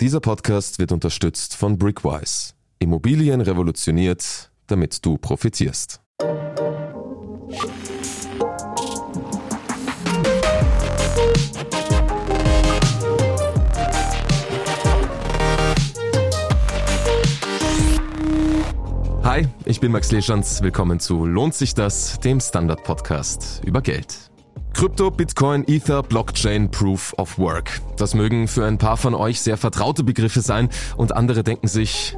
Dieser Podcast wird unterstützt von Brickwise. Immobilien revolutioniert, damit du profitierst. Hi, ich bin Max Leschanz. Willkommen zu Lohnt sich das, dem Standard-Podcast über Geld. Krypto, Bitcoin, Ether, Blockchain, Proof of Work. Das mögen für ein paar von euch sehr vertraute Begriffe sein und andere denken sich,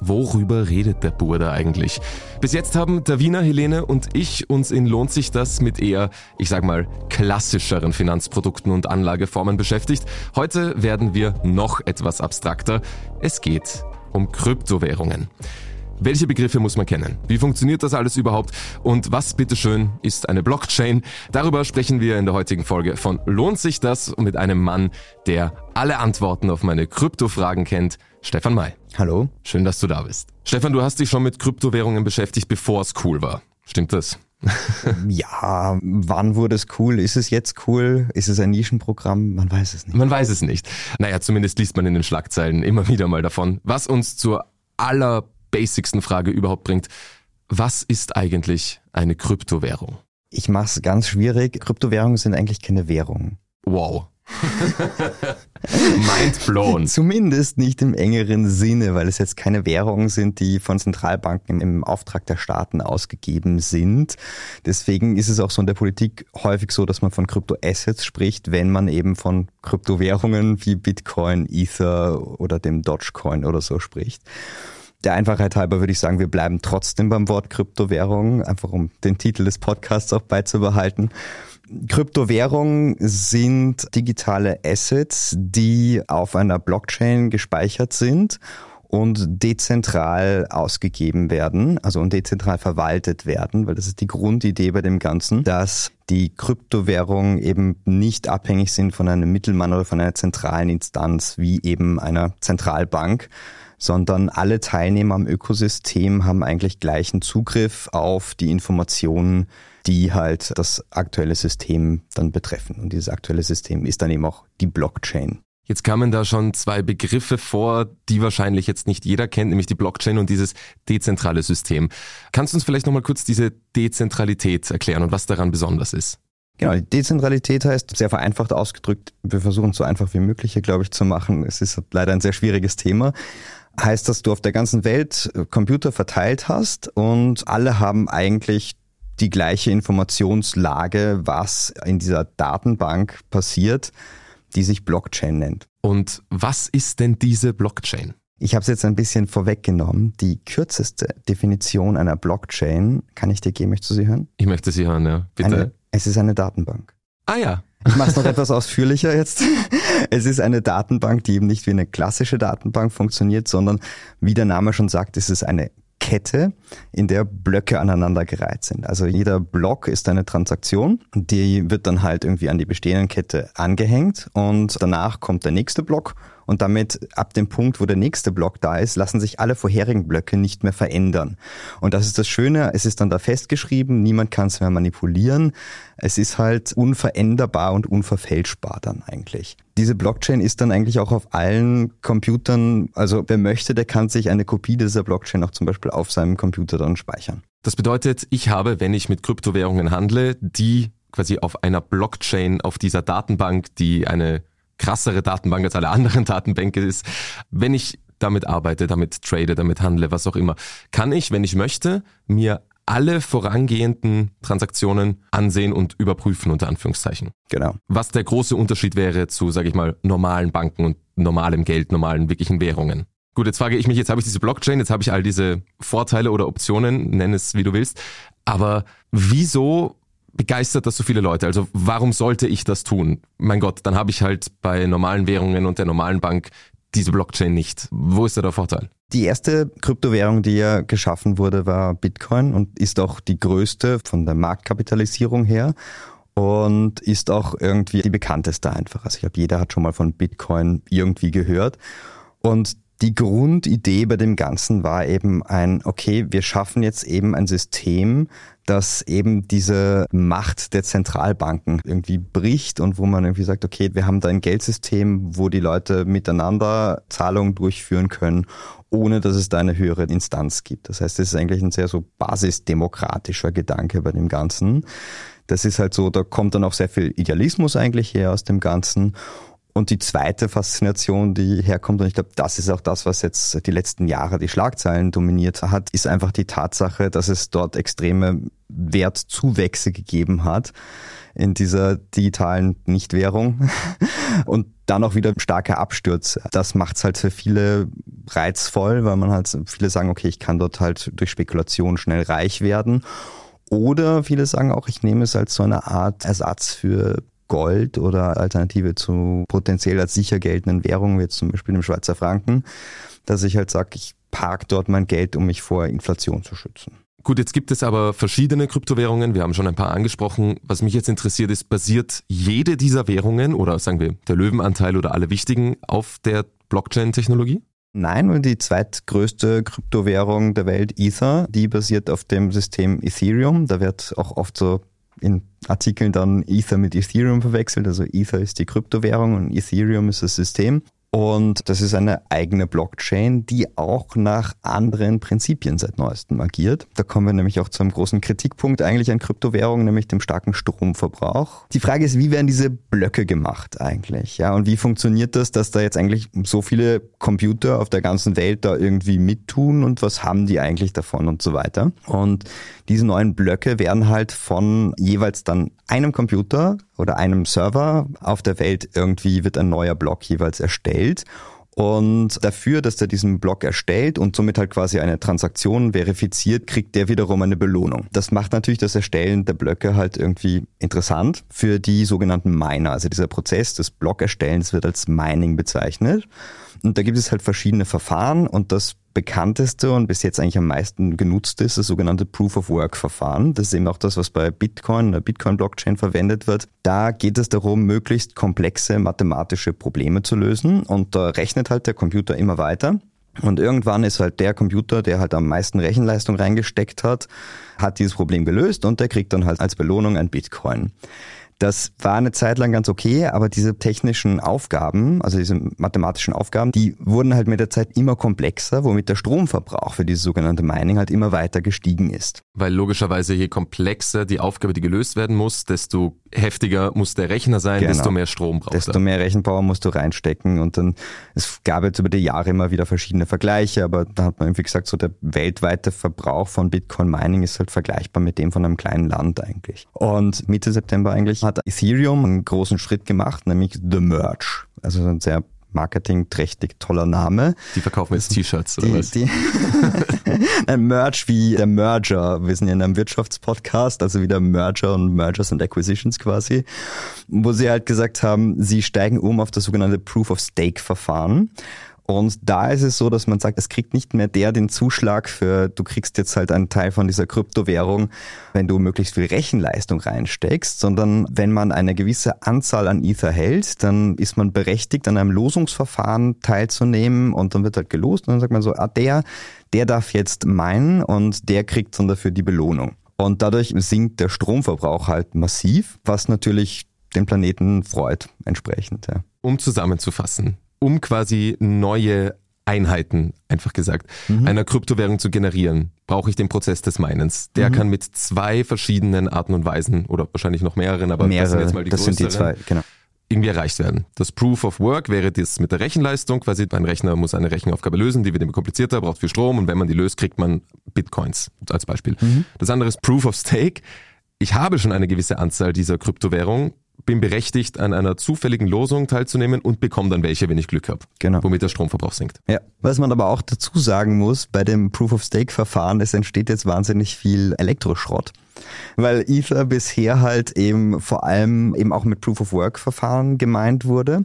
Worüber redet der Burda eigentlich? Bis jetzt haben Davina, Helene und ich uns in Lohnt sich das mit eher, ich sag mal, klassischeren Finanzprodukten und Anlageformen beschäftigt. Heute werden wir noch etwas abstrakter. Es geht um Kryptowährungen. Welche Begriffe muss man kennen? Wie funktioniert das alles überhaupt? Und was bitteschön ist eine Blockchain? Darüber sprechen wir in der heutigen Folge von Lohnt sich das mit einem Mann, der alle Antworten auf meine Kryptofragen kennt, Stefan May. Hallo. Schön, dass du da bist. Stefan, du hast dich schon mit Kryptowährungen beschäftigt, bevor es cool war. Stimmt das? ja, wann wurde es cool? Ist es jetzt cool? Ist es ein Nischenprogramm? Man weiß es nicht. Man weiß es nicht. Naja, zumindest liest man in den Schlagzeilen immer wieder mal davon, was uns zur aller basicsten Frage überhaupt bringt. Was ist eigentlich eine Kryptowährung? Ich mache es ganz schwierig. Kryptowährungen sind eigentlich keine Währung. Wow. Mind blown. Zumindest nicht im engeren Sinne, weil es jetzt keine Währungen sind, die von Zentralbanken im Auftrag der Staaten ausgegeben sind. Deswegen ist es auch so in der Politik häufig so, dass man von Kryptoassets spricht, wenn man eben von Kryptowährungen wie Bitcoin, Ether oder dem Dogecoin oder so spricht. Der Einfachheit halber würde ich sagen, wir bleiben trotzdem beim Wort Kryptowährung, einfach um den Titel des Podcasts auch beizubehalten. Kryptowährungen sind digitale Assets, die auf einer Blockchain gespeichert sind und dezentral ausgegeben werden, also und dezentral verwaltet werden, weil das ist die Grundidee bei dem Ganzen, dass die Kryptowährungen eben nicht abhängig sind von einem Mittelmann oder von einer zentralen Instanz wie eben einer Zentralbank, sondern alle Teilnehmer am Ökosystem haben eigentlich gleichen Zugriff auf die Informationen, die halt das aktuelle System dann betreffen. Und dieses aktuelle System ist dann eben auch die Blockchain. Jetzt kamen da schon zwei Begriffe vor, die wahrscheinlich jetzt nicht jeder kennt, nämlich die Blockchain und dieses dezentrale System. Kannst du uns vielleicht nochmal kurz diese Dezentralität erklären und was daran besonders ist? Genau, die Dezentralität heißt, sehr vereinfacht ausgedrückt, wir versuchen es so einfach wie möglich hier, glaube ich, zu machen. Es ist leider ein sehr schwieriges Thema heißt, dass du auf der ganzen Welt äh, Computer verteilt hast und alle haben eigentlich die gleiche Informationslage, was in dieser Datenbank passiert, die sich Blockchain nennt. Und was ist denn diese Blockchain? Ich habe es jetzt ein bisschen vorweggenommen. Die kürzeste Definition einer Blockchain, kann ich dir geben, möchtest du sie hören? Ich möchte sie hören, ja. Bitte. Eine, es ist eine Datenbank. Ah ja. Ich mache es noch etwas ausführlicher jetzt. Es ist eine Datenbank, die eben nicht wie eine klassische Datenbank funktioniert, sondern wie der Name schon sagt, ist es eine Kette, in der Blöcke aneinandergereiht sind. Also jeder Block ist eine Transaktion, die wird dann halt irgendwie an die bestehenden Kette angehängt und danach kommt der nächste Block und damit ab dem Punkt, wo der nächste Block da ist, lassen sich alle vorherigen Blöcke nicht mehr verändern. Und das ist das Schöne, es ist dann da festgeschrieben, niemand kann es mehr manipulieren. Es ist halt unveränderbar und unverfälschbar dann eigentlich. Diese Blockchain ist dann eigentlich auch auf allen Computern, also wer möchte, der kann sich eine Kopie dieser Blockchain auch zum Beispiel auf seinem Computer dann speichern. Das bedeutet, ich habe, wenn ich mit Kryptowährungen handle, die quasi auf einer Blockchain, auf dieser Datenbank, die eine krassere Datenbank als alle anderen Datenbänke ist. Wenn ich damit arbeite, damit trade, damit handle, was auch immer, kann ich, wenn ich möchte, mir alle vorangehenden Transaktionen ansehen und überprüfen, unter Anführungszeichen. Genau. Was der große Unterschied wäre zu, sage ich mal, normalen Banken und normalem Geld, normalen wirklichen Währungen. Gut, jetzt frage ich mich, jetzt habe ich diese Blockchain, jetzt habe ich all diese Vorteile oder Optionen, nenn es wie du willst, aber wieso begeistert das so viele Leute? Also warum sollte ich das tun? Mein Gott, dann habe ich halt bei normalen Währungen und der normalen Bank diese Blockchain nicht. Wo ist da der Vorteil? Die erste Kryptowährung, die ja geschaffen wurde, war Bitcoin und ist auch die größte von der Marktkapitalisierung her und ist auch irgendwie die bekannteste einfach. Also ich glaube, jeder hat schon mal von Bitcoin irgendwie gehört. Und Die Grundidee bei dem Ganzen war eben ein, okay, wir schaffen jetzt eben ein System, das eben diese Macht der Zentralbanken irgendwie bricht und wo man irgendwie sagt, okay, wir haben da ein Geldsystem, wo die Leute miteinander Zahlungen durchführen können, ohne dass es da eine höhere Instanz gibt. Das heißt, das ist eigentlich ein sehr so basisdemokratischer Gedanke bei dem Ganzen. Das ist halt so, da kommt dann auch sehr viel Idealismus eigentlich her aus dem Ganzen. Und die zweite Faszination, die herkommt, und ich glaube, das ist auch das, was jetzt die letzten Jahre die Schlagzeilen dominiert hat, ist einfach die Tatsache, dass es dort extreme Wertzuwächse gegeben hat in dieser digitalen Nichtwährung und dann auch wieder starker Absturz. Das macht es halt für viele reizvoll, weil man halt viele sagen, okay, ich kann dort halt durch Spekulation schnell reich werden. Oder viele sagen auch, ich nehme es als so eine Art Ersatz für Gold oder Alternative zu potenziell als sicher geltenden Währungen, wie jetzt zum Beispiel dem Schweizer Franken, dass ich halt sage, ich park dort mein Geld, um mich vor Inflation zu schützen. Gut, jetzt gibt es aber verschiedene Kryptowährungen. Wir haben schon ein paar angesprochen. Was mich jetzt interessiert ist, basiert jede dieser Währungen oder sagen wir der Löwenanteil oder alle wichtigen auf der Blockchain-Technologie? Nein, und die zweitgrößte Kryptowährung der Welt, Ether, die basiert auf dem System Ethereum. Da wird auch oft so in Artikeln dann Ether mit Ethereum verwechselt. Also Ether ist die Kryptowährung und Ethereum ist das System. Und das ist eine eigene Blockchain, die auch nach anderen Prinzipien seit neuestem agiert. Da kommen wir nämlich auch zu einem großen Kritikpunkt eigentlich an Kryptowährungen, nämlich dem starken Stromverbrauch. Die Frage ist, wie werden diese Blöcke gemacht eigentlich? Ja, und wie funktioniert das, dass da jetzt eigentlich so viele Computer auf der ganzen Welt da irgendwie mittun und was haben die eigentlich davon und so weiter? Und diese neuen Blöcke werden halt von jeweils dann einem Computer oder einem Server auf der Welt irgendwie wird ein neuer Block jeweils erstellt. Und dafür, dass er diesen Block erstellt und somit halt quasi eine Transaktion verifiziert, kriegt der wiederum eine Belohnung. Das macht natürlich das Erstellen der Blöcke halt irgendwie interessant für die sogenannten Miner. Also dieser Prozess des Blockerstellens wird als Mining bezeichnet. Und da gibt es halt verschiedene Verfahren und das bekannteste und bis jetzt eigentlich am meisten genutzte ist das sogenannte Proof of Work Verfahren. Das ist eben auch das, was bei Bitcoin, der Bitcoin Blockchain verwendet wird. Da geht es darum, möglichst komplexe mathematische Probleme zu lösen und da rechnet halt der Computer immer weiter. Und irgendwann ist halt der Computer, der halt am meisten Rechenleistung reingesteckt hat, hat dieses Problem gelöst und der kriegt dann halt als Belohnung ein Bitcoin. Das war eine Zeit lang ganz okay, aber diese technischen Aufgaben, also diese mathematischen Aufgaben, die wurden halt mit der Zeit immer komplexer, womit der Stromverbrauch für dieses sogenannte Mining halt immer weiter gestiegen ist. Weil logischerweise je komplexer die Aufgabe, die gelöst werden muss, desto heftiger muss der Rechner sein, genau. desto mehr Strom braucht Desto er. mehr Rechenpower musst du reinstecken und dann, es gab jetzt über die Jahre immer wieder verschiedene Vergleiche, aber da hat man irgendwie gesagt, so der weltweite Verbrauch von Bitcoin Mining ist halt vergleichbar mit dem von einem kleinen Land eigentlich. Und Mitte September eigentlich hat Ethereum einen großen Schritt gemacht, nämlich The Merge. Also ein sehr marketingträchtig toller Name. Die verkaufen jetzt T-Shirts oder die, was? Die ein Merge wie der Merger. Wir sind ja in einem Wirtschaftspodcast, also wie der Merger und Mergers and Acquisitions quasi, wo sie halt gesagt haben, sie steigen um auf das sogenannte Proof of Stake Verfahren. Und da ist es so, dass man sagt, es kriegt nicht mehr der den Zuschlag für, du kriegst jetzt halt einen Teil von dieser Kryptowährung, wenn du möglichst viel Rechenleistung reinsteckst, sondern wenn man eine gewisse Anzahl an Ether hält, dann ist man berechtigt, an einem Losungsverfahren teilzunehmen und dann wird halt gelost und dann sagt man so, ah, der, der darf jetzt meinen und der kriegt dann dafür die Belohnung. Und dadurch sinkt der Stromverbrauch halt massiv, was natürlich den Planeten freut entsprechend. Ja. Um zusammenzufassen, um quasi neue Einheiten, einfach gesagt, mhm. einer Kryptowährung zu generieren, brauche ich den Prozess des Minens. Der mhm. kann mit zwei verschiedenen Arten und Weisen oder wahrscheinlich noch mehreren, aber Mehrere, das sind jetzt mal die das sind die zwei, genau. Irgendwie erreicht werden. Das Proof of Work wäre das mit der Rechenleistung, quasi ein Rechner muss eine Rechenaufgabe lösen, die wird immer komplizierter, braucht viel Strom und wenn man die löst, kriegt man Bitcoins als Beispiel. Mhm. Das andere ist Proof of Stake. Ich habe schon eine gewisse Anzahl dieser Kryptowährung, bin berechtigt, an einer zufälligen Losung teilzunehmen und bekomme dann welche, wenn ich Glück habe. Genau. Womit der Stromverbrauch sinkt. Ja. Was man aber auch dazu sagen muss, bei dem Proof of Stake Verfahren, es entsteht jetzt wahnsinnig viel Elektroschrott. Weil Ether bisher halt eben vor allem eben auch mit Proof of Work Verfahren gemeint wurde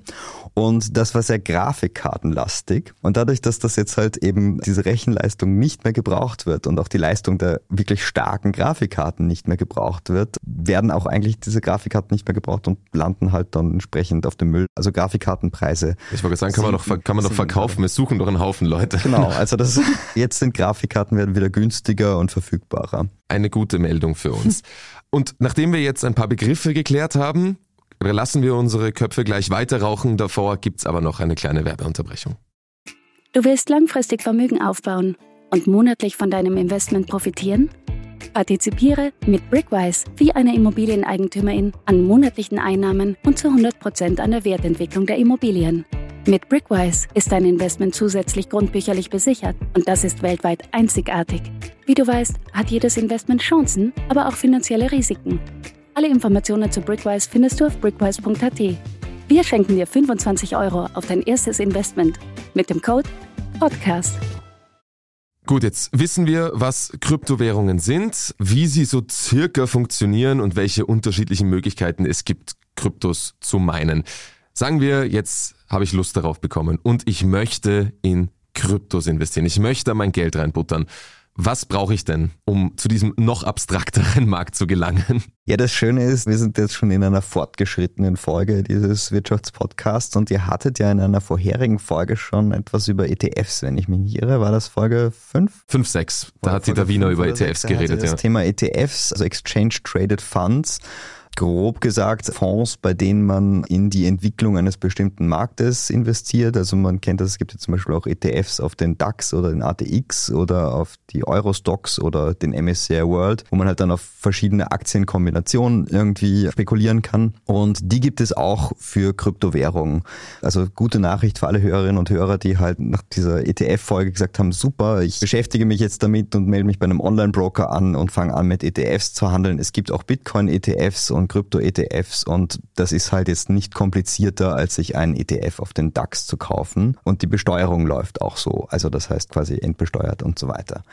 und das war sehr grafikkartenlastig und dadurch, dass das jetzt halt eben diese Rechenleistung nicht mehr gebraucht wird und auch die Leistung der wirklich starken Grafikkarten nicht mehr gebraucht wird, werden auch eigentlich diese Grafikkarten nicht mehr gebraucht und landen halt dann entsprechend auf dem Müll. Also Grafikkartenpreise. Ich wollte sagen, kann man doch, kann man doch verkaufen. Wir suchen doch einen Haufen Leute. Genau. Also das, jetzt sind Grafikkarten werden wieder günstiger und verfügbarer. Eine gute Meldung für uns. Und nachdem wir jetzt ein paar Begriffe geklärt haben, lassen wir unsere Köpfe gleich weiter rauchen. Davor gibt's aber noch eine kleine Werbeunterbrechung. Du willst langfristig Vermögen aufbauen und monatlich von deinem Investment profitieren? Partizipiere mit Brickwise wie eine Immobilieneigentümerin an monatlichen Einnahmen und zu 100% an der Wertentwicklung der Immobilien. Mit Brickwise ist dein Investment zusätzlich grundbücherlich besichert und das ist weltweit einzigartig. Wie du weißt, hat jedes Investment Chancen, aber auch finanzielle Risiken. Alle Informationen zu Brickwise findest du auf brickwise.at. Wir schenken dir 25 Euro auf dein erstes Investment mit dem Code PODCAST. Gut, jetzt wissen wir, was Kryptowährungen sind, wie sie so circa funktionieren und welche unterschiedlichen Möglichkeiten es gibt, Kryptos zu meinen. Sagen wir, jetzt habe ich Lust darauf bekommen und ich möchte in Kryptos investieren. Ich möchte mein Geld reinbuttern. Was brauche ich denn, um zu diesem noch abstrakteren Markt zu gelangen? Ja, das Schöne ist, wir sind jetzt schon in einer fortgeschrittenen Folge dieses Wirtschaftspodcasts und ihr hattet ja in einer vorherigen Folge schon etwas über ETFs, wenn ich mich nicht irre. War das Folge 5? 5, 6. Da hat Dieter Wiener über ETFs geredet. Das ja. Thema ETFs, also Exchange Traded Funds grob gesagt Fonds, bei denen man in die Entwicklung eines bestimmten Marktes investiert. Also man kennt das, es gibt ja zum Beispiel auch ETFs auf den DAX oder den ATX oder auf die Eurostox oder den MSCI World, wo man halt dann auf verschiedene Aktienkombinationen irgendwie spekulieren kann. Und die gibt es auch für Kryptowährungen. Also gute Nachricht für alle Hörerinnen und Hörer, die halt nach dieser ETF-Folge gesagt haben, super, ich beschäftige mich jetzt damit und melde mich bei einem Online-Broker an und fange an mit ETFs zu handeln. Es gibt auch Bitcoin-ETFs und Krypto-ETFs und das ist halt jetzt nicht komplizierter, als sich einen ETF auf den DAX zu kaufen. Und die Besteuerung läuft auch so. Also das heißt quasi entbesteuert und so weiter.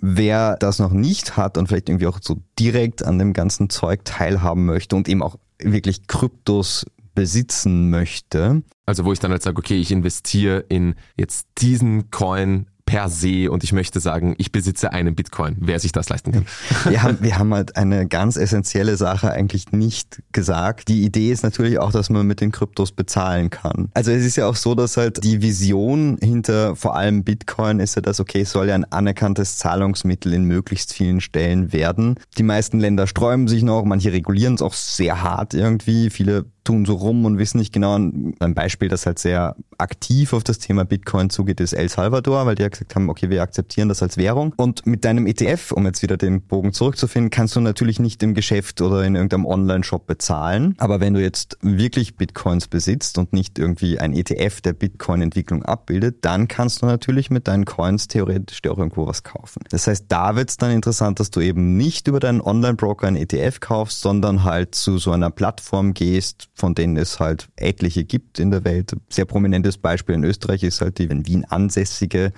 Wer das noch nicht hat und vielleicht irgendwie auch so direkt an dem ganzen Zeug teilhaben möchte und eben auch wirklich Kryptos besitzen möchte. Also wo ich dann halt sage, okay, ich investiere in jetzt diesen Coin per se und ich möchte sagen, ich besitze einen Bitcoin, wer sich das leisten kann. Wir haben, wir haben halt eine ganz essentielle Sache eigentlich nicht gesagt. Die Idee ist natürlich auch, dass man mit den Kryptos bezahlen kann. Also es ist ja auch so, dass halt die Vision hinter vor allem Bitcoin ist ja, dass okay, es soll ja ein anerkanntes Zahlungsmittel in möglichst vielen Stellen werden. Die meisten Länder sträuben sich noch, manche regulieren es auch sehr hart irgendwie. Viele tun so rum und wissen nicht genau. Ein Beispiel, das halt sehr aktiv auf das Thema Bitcoin zugeht, ist El Salvador, weil die ja gesagt haben, okay, wir akzeptieren das als Währung. Und mit deinem ETF, um jetzt wieder den Bogen zurückzufinden, kannst du natürlich nicht im Geschäft oder in irgendeinem Online-Shop bezahlen. Aber wenn du jetzt wirklich Bitcoins besitzt und nicht irgendwie ein ETF der Bitcoin-Entwicklung abbildet, dann kannst du natürlich mit deinen Coins theoretisch dir auch irgendwo was kaufen. Das heißt, da wird es dann interessant, dass du eben nicht über deinen Online-Broker ein ETF kaufst, sondern halt zu so einer Plattform gehst, von denen es halt etliche gibt in der Welt. Sehr prominentes Beispiel in Österreich ist halt die in Wien ansässige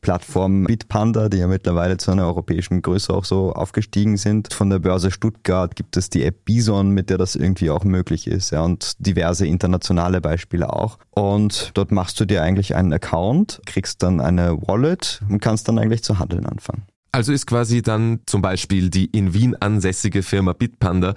Plattform Bitpanda, die ja mittlerweile zu einer europäischen Größe auch so aufgestiegen sind. Von der Börse Stuttgart gibt es die App Bison, mit der das irgendwie auch möglich ist, ja, und diverse internationale Beispiele auch. Und dort machst du dir eigentlich einen Account, kriegst dann eine Wallet und kannst dann eigentlich zu handeln anfangen. Also ist quasi dann zum Beispiel die in Wien ansässige Firma Bitpanda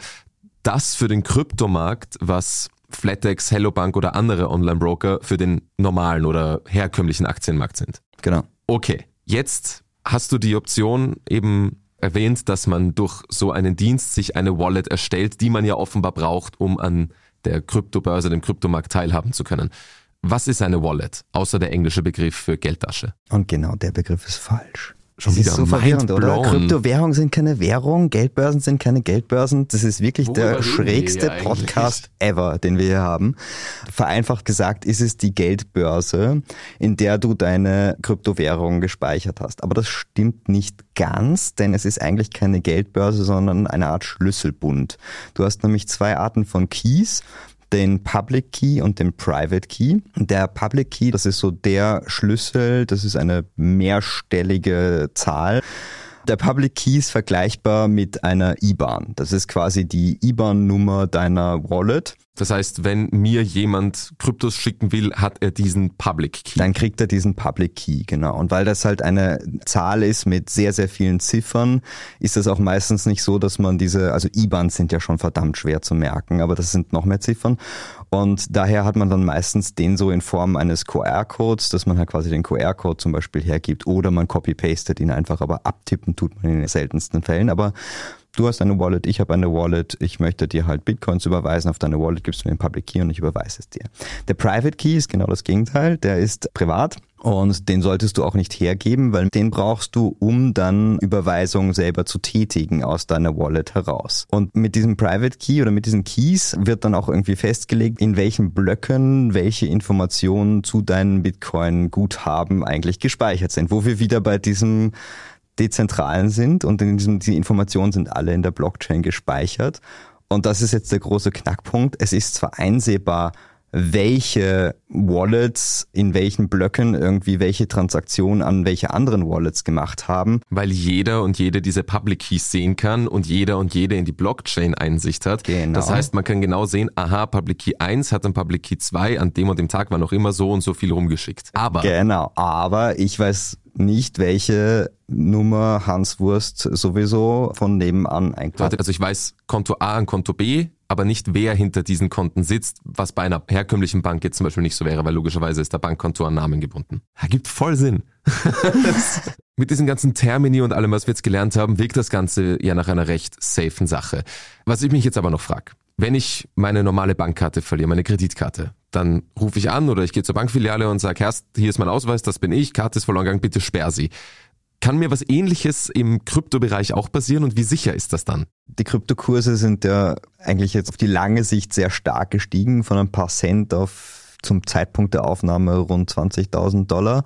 das für den Kryptomarkt, was Flatex, Hello Bank oder andere Online-Broker für den normalen oder herkömmlichen Aktienmarkt sind. Genau. Okay, jetzt hast du die Option eben erwähnt, dass man durch so einen Dienst sich eine Wallet erstellt, die man ja offenbar braucht, um an der Kryptobörse, dem Kryptomarkt teilhaben zu können. Was ist eine Wallet, außer der englische Begriff für Geldtasche? Und genau der Begriff ist falsch. Schon das wieder ist so verwirrend, oder? Kryptowährungen sind keine Währung, Geldbörsen sind keine Geldbörsen. Das ist wirklich Worüber der schrägste? Podcast ever, den wir hier haben. Vereinfacht gesagt ist es die Geldbörse, in der du deine Kryptowährung gespeichert hast. Aber das stimmt nicht ganz, denn es ist eigentlich keine Geldbörse, sondern eine Art Schlüsselbund. Du hast nämlich zwei Arten von Keys den Public Key und den Private Key. Der Public Key, das ist so der Schlüssel, das ist eine mehrstellige Zahl Der Public Key ist vergleichbar mit einer IBAN. Das ist quasi die IBAN-Nummer deiner Wallet. Das heißt, wenn mir jemand Kryptos schicken will, hat er diesen Public Key. Dann kriegt er diesen Public Key, genau. Und weil das halt eine Zahl ist mit sehr, sehr vielen Ziffern, ist es auch meistens nicht so, dass man diese, also IBANs sind ja schon verdammt schwer zu merken, aber das sind noch mehr Ziffern. Und daher hat man dann meistens den so in Form eines QR-Codes, dass man halt quasi den QR-Code zum Beispiel hergibt oder man copy-pastet ihn einfach, aber abtippen tut man in den seltensten Fällen. Aber du hast eine Wallet, ich habe eine Wallet, ich möchte dir halt Bitcoins überweisen, auf deine Wallet gibst du mir den Public Key und ich überweise es dir. Der Private Key ist genau das Gegenteil, der ist privat und den solltest du auch nicht hergeben, weil den brauchst du, um dann Überweisungen selber zu tätigen aus deiner Wallet heraus. Und mit diesem Private Key oder mit diesen Keys wird dann auch irgendwie festgelegt, in welchen Blöcken welche Informationen zu deinen Bitcoin-Guthaben eigentlich gespeichert sind. Wo wir wieder bei diesem dezentralen sind und in diesem, die Informationen sind alle in der Blockchain gespeichert. Und das ist jetzt der große Knackpunkt. Es ist zwar einsehbar, welche Wallets in welchen Blöcken irgendwie welche Transaktionen an welche anderen Wallets gemacht haben. Weil jeder und jede diese Public Keys sehen kann und jeder und jede in die Blockchain Einsicht hat. Genau. Das heißt, man kann genau sehen, aha, Public Key 1 hat an Public Key 2 an dem und dem Tag war noch immer so und so viel rumgeschickt. Aber. Genau, aber ich weiß nicht, welche Nummer Hans Wurst sowieso von nebenan einkauft. Also ich weiß Konto A und Konto B, aber nicht wer hinter diesen Konten sitzt, was bei einer herkömmlichen Bank jetzt zum Beispiel nicht so wäre, weil logischerweise ist der Bankkonto an Namen gebunden. Ergibt voll Sinn. Mit diesen ganzen Termini und allem, was wir jetzt gelernt haben, wirkt das Ganze ja nach einer recht safen Sache. Was ich mich jetzt aber noch frage, wenn ich meine normale Bankkarte verliere, meine Kreditkarte, dann rufe ich an oder ich gehe zur Bankfiliale und sage, Herrst, hier ist mein Ausweis, das bin ich, Karte ist verloren gegangen, bitte sperr sie. Kann mir was ähnliches im Kryptobereich auch passieren und wie sicher ist das dann? Die Kryptokurse sind ja eigentlich jetzt auf die lange Sicht sehr stark gestiegen, von ein paar Cent auf zum Zeitpunkt der Aufnahme rund 20.000 Dollar.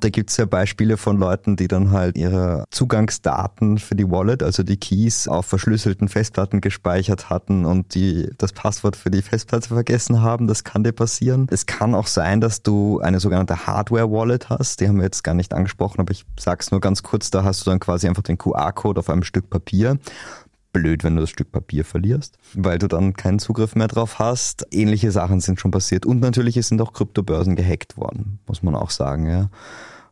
Da gibt es ja Beispiele von Leuten, die dann halt ihre Zugangsdaten für die Wallet, also die Keys, auf verschlüsselten Festplatten gespeichert hatten und die das Passwort für die Festplatte vergessen haben. Das kann dir passieren. Es kann auch sein, dass du eine sogenannte Hardware-Wallet hast. Die haben wir jetzt gar nicht angesprochen, aber ich sag's nur ganz kurz. Da hast du dann quasi einfach den QR-Code auf einem Stück Papier blöd, wenn du das Stück Papier verlierst, weil du dann keinen Zugriff mehr drauf hast. Ähnliche Sachen sind schon passiert und natürlich sind auch Kryptobörsen gehackt worden, muss man auch sagen, ja.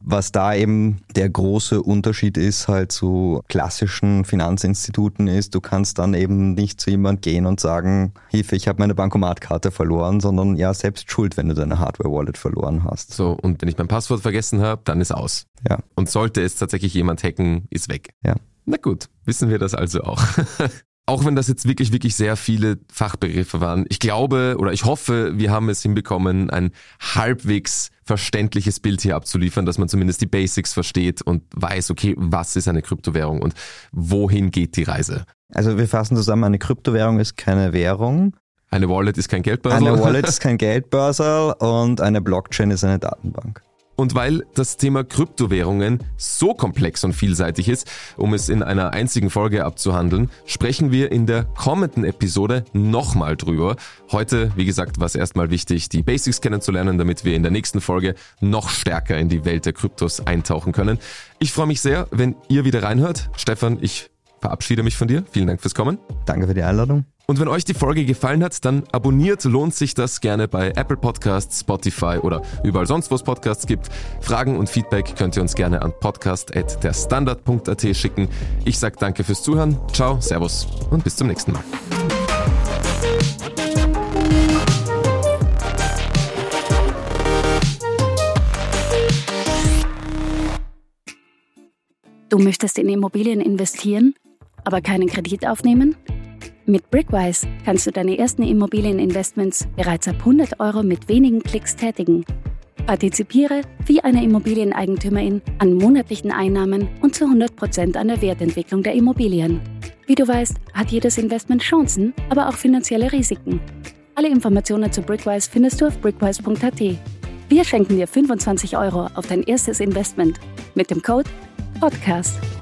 Was da eben der große Unterschied ist halt zu klassischen Finanzinstituten ist, du kannst dann eben nicht zu jemand gehen und sagen, Hilfe, ich habe meine Bankomatkarte verloren, sondern ja, selbst schuld, wenn du deine Hardware-Wallet verloren hast. So, und wenn ich mein Passwort vergessen habe, dann ist aus. Ja. Und sollte es tatsächlich jemand hacken, ist weg. Ja. Na gut, wissen wir das also auch. auch wenn das jetzt wirklich, wirklich sehr viele Fachbegriffe waren, ich glaube oder ich hoffe, wir haben es hinbekommen, ein halbwegs verständliches Bild hier abzuliefern, dass man zumindest die Basics versteht und weiß, okay, was ist eine Kryptowährung und wohin geht die Reise. Also wir fassen zusammen, eine Kryptowährung ist keine Währung. Eine Wallet ist kein Geldbörsel. Eine Wallet ist kein Geldbörsel und eine Blockchain ist eine Datenbank. Und weil das Thema Kryptowährungen so komplex und vielseitig ist, um es in einer einzigen Folge abzuhandeln, sprechen wir in der kommenden Episode nochmal drüber. Heute, wie gesagt, war es erstmal wichtig, die Basics kennenzulernen, damit wir in der nächsten Folge noch stärker in die Welt der Kryptos eintauchen können. Ich freue mich sehr, wenn ihr wieder reinhört. Stefan, ich verabschiede mich von dir. Vielen Dank fürs Kommen. Danke für die Einladung. Und wenn euch die Folge gefallen hat, dann abonniert, lohnt sich das gerne bei Apple Podcasts, Spotify oder überall sonst, wo es Podcasts gibt. Fragen und Feedback könnt ihr uns gerne an podcast.derstandard.at schicken. Ich sage danke fürs Zuhören, ciao, servus und bis zum nächsten Mal. Du möchtest in Immobilien investieren, aber keinen Kredit aufnehmen? Mit Brickwise kannst du deine ersten Immobilieninvestments bereits ab 100 Euro mit wenigen Klicks tätigen. Partizipiere wie eine Immobilieneigentümerin an monatlichen Einnahmen und zu 100% an der Wertentwicklung der Immobilien. Wie du weißt, hat jedes Investment Chancen, aber auch finanzielle Risiken. Alle Informationen zu Brickwise findest du auf brickwise.at. Wir schenken dir 25 Euro auf dein erstes Investment mit dem Code PODCAST.